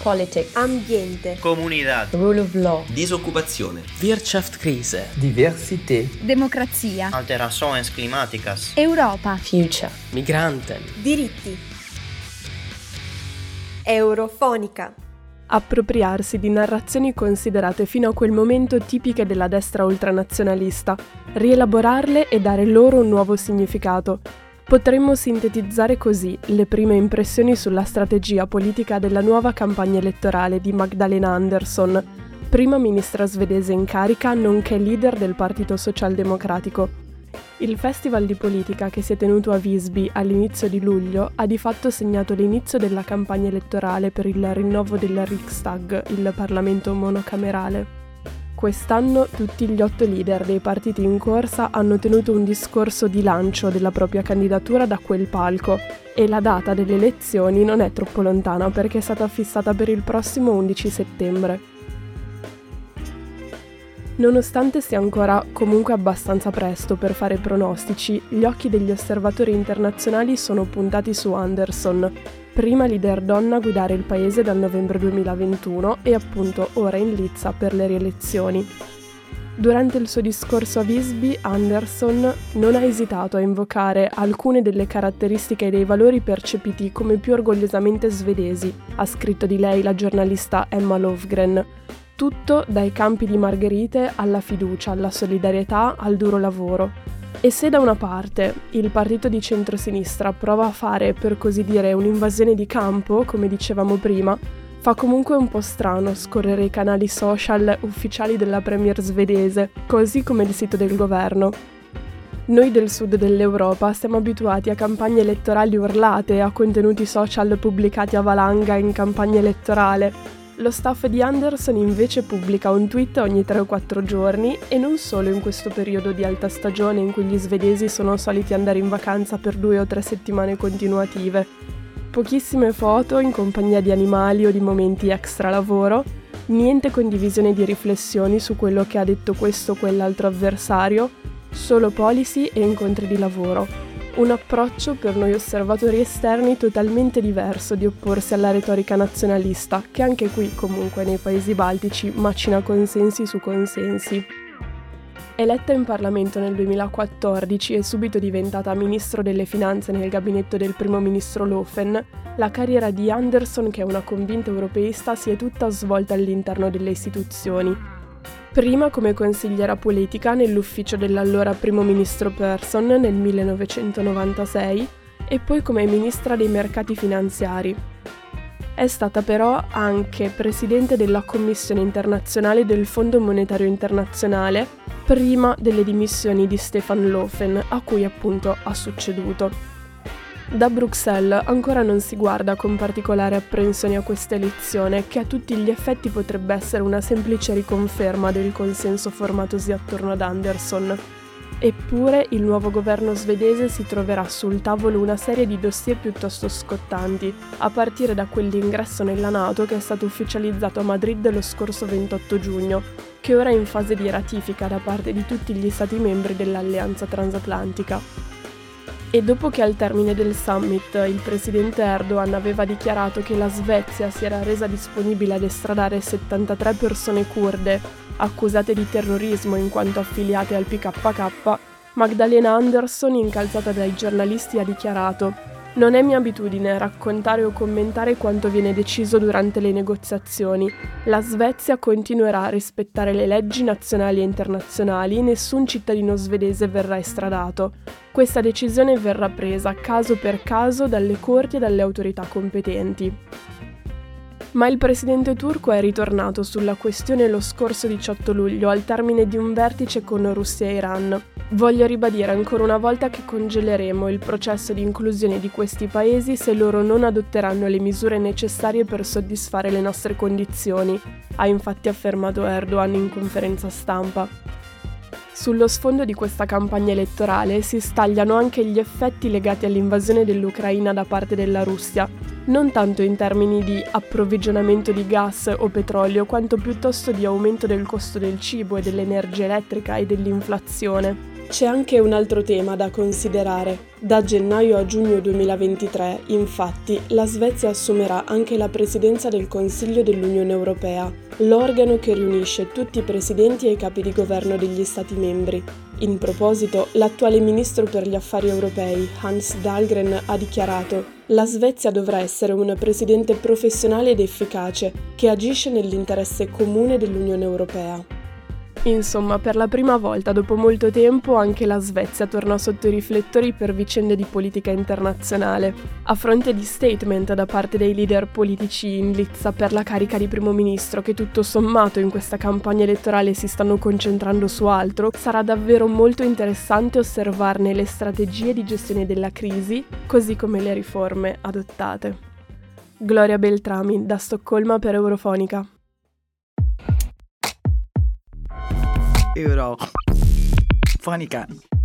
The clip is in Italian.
Politics, ambiente, comunità, rule of law, disoccupazione, Wirtschaftskrise, diversità, democrazia, alterações climáticas, Europa, future, migranten, diritti. Eurofonica. Appropriarsi di narrazioni considerate fino a quel momento tipiche della destra ultranazionalista, rielaborarle e dare loro un nuovo significato. Potremmo sintetizzare così le prime impressioni sulla strategia politica della nuova campagna elettorale di Magdalena Andersson, prima ministra svedese in carica nonché leader del Partito Socialdemocratico. Il festival di politica che si è tenuto a Visby all'inizio di luglio ha di fatto segnato l'inizio della campagna elettorale per il rinnovo del Riksdag, il Parlamento monocamerale. Quest'anno tutti gli otto leader dei partiti in corsa hanno tenuto un discorso di lancio della propria candidatura da quel palco e la data delle elezioni non è troppo lontana perché è stata fissata per il prossimo 11 settembre. Nonostante sia ancora comunque abbastanza presto per fare pronostici, gli occhi degli osservatori internazionali sono puntati su Anderson, prima leader donna a guidare il paese dal novembre 2021 e appunto ora in lizza per le rielezioni. Durante il suo discorso a Visby, Anderson non ha esitato a invocare alcune delle caratteristiche e dei valori percepiti come più orgogliosamente svedesi, ha scritto di lei la giornalista Emma Lovgren, tutto dai campi di margherite alla fiducia, alla solidarietà, al duro lavoro. E se da una parte il partito di centrosinistra prova a fare, per così dire, un'invasione di campo, come dicevamo prima, fa comunque un po' strano scorrere i canali social ufficiali della premier svedese, così come il sito del governo. Noi del sud dell'Europa siamo abituati a campagne elettorali urlate, a contenuti social pubblicati a valanga in campagna elettorale, lo staff di Anderson invece pubblica un tweet ogni 3 o 4 giorni e non solo in questo periodo di alta stagione in cui gli svedesi sono soliti andare in vacanza per due o tre settimane continuative. Pochissime foto in compagnia di animali o di momenti extra lavoro, niente condivisione di riflessioni su quello che ha detto questo o quell'altro avversario, solo policy e incontri di lavoro un approccio per noi osservatori esterni totalmente diverso di opporsi alla retorica nazionalista, che anche qui comunque nei paesi baltici macina consensi su consensi. Eletta in Parlamento nel 2014 e subito diventata ministro delle finanze nel gabinetto del primo ministro Lofen, la carriera di Anderson, che è una convinta europeista, si è tutta svolta all'interno delle istituzioni, prima come consigliera politica nell'ufficio dell'allora primo ministro Persson nel 1996 e poi come ministra dei mercati finanziari. È stata però anche presidente della Commissione internazionale del Fondo monetario internazionale prima delle dimissioni di Stefan Lofen, a cui appunto ha succeduto. Da Bruxelles ancora non si guarda con particolare apprensione a questa elezione, che a tutti gli effetti potrebbe essere una semplice riconferma del consenso formatosi attorno ad Anderson. Eppure il nuovo governo svedese si troverà sul tavolo una serie di dossier piuttosto scottanti, a partire da quell'ingresso nella Nato che è stato ufficializzato a Madrid lo scorso 28 giugno, che ora è in fase di ratifica da parte di tutti gli Stati membri dell'Alleanza transatlantica. E dopo che al termine del summit il presidente Erdogan aveva dichiarato che la Svezia si era resa disponibile ad estradare 73 persone kurde accusate di terrorismo in quanto affiliate al PKK, Magdalena Anderson, incalzata dai giornalisti, ha dichiarato non è mia abitudine raccontare o commentare quanto viene deciso durante le negoziazioni. La Svezia continuerà a rispettare le leggi nazionali e internazionali, nessun cittadino svedese verrà estradato. Questa decisione verrà presa caso per caso dalle corti e dalle autorità competenti. Ma il presidente turco è ritornato sulla questione lo scorso 18 luglio al termine di un vertice con Russia e Iran. Voglio ribadire ancora una volta che congeleremo il processo di inclusione di questi paesi se loro non adotteranno le misure necessarie per soddisfare le nostre condizioni, ha infatti affermato Erdogan in conferenza stampa. Sullo sfondo di questa campagna elettorale si stagliano anche gli effetti legati all'invasione dell'Ucraina da parte della Russia, non tanto in termini di approvvigionamento di gas o petrolio, quanto piuttosto di aumento del costo del cibo e dell'energia elettrica e dell'inflazione. C'è anche un altro tema da considerare. Da gennaio a giugno 2023, infatti, la Svezia assumerà anche la presidenza del Consiglio dell'Unione Europea, l'organo che riunisce tutti i presidenti e i capi di governo degli Stati membri. In proposito, l'attuale ministro per gli affari europei, Hans Dahlgren, ha dichiarato la Svezia dovrà essere un presidente professionale ed efficace, che agisce nell'interesse comune dell'Unione Europea. Insomma, per la prima volta dopo molto tempo anche la Svezia tornò sotto i riflettori per vicende di politica internazionale. A fronte di statement da parte dei leader politici in lizza per la carica di primo ministro che tutto sommato in questa campagna elettorale si stanno concentrando su altro, sarà davvero molto interessante osservarne le strategie di gestione della crisi, così come le riforme adottate. Gloria Beltrami, da Stoccolma per Eurofonica. overal. Van die kant.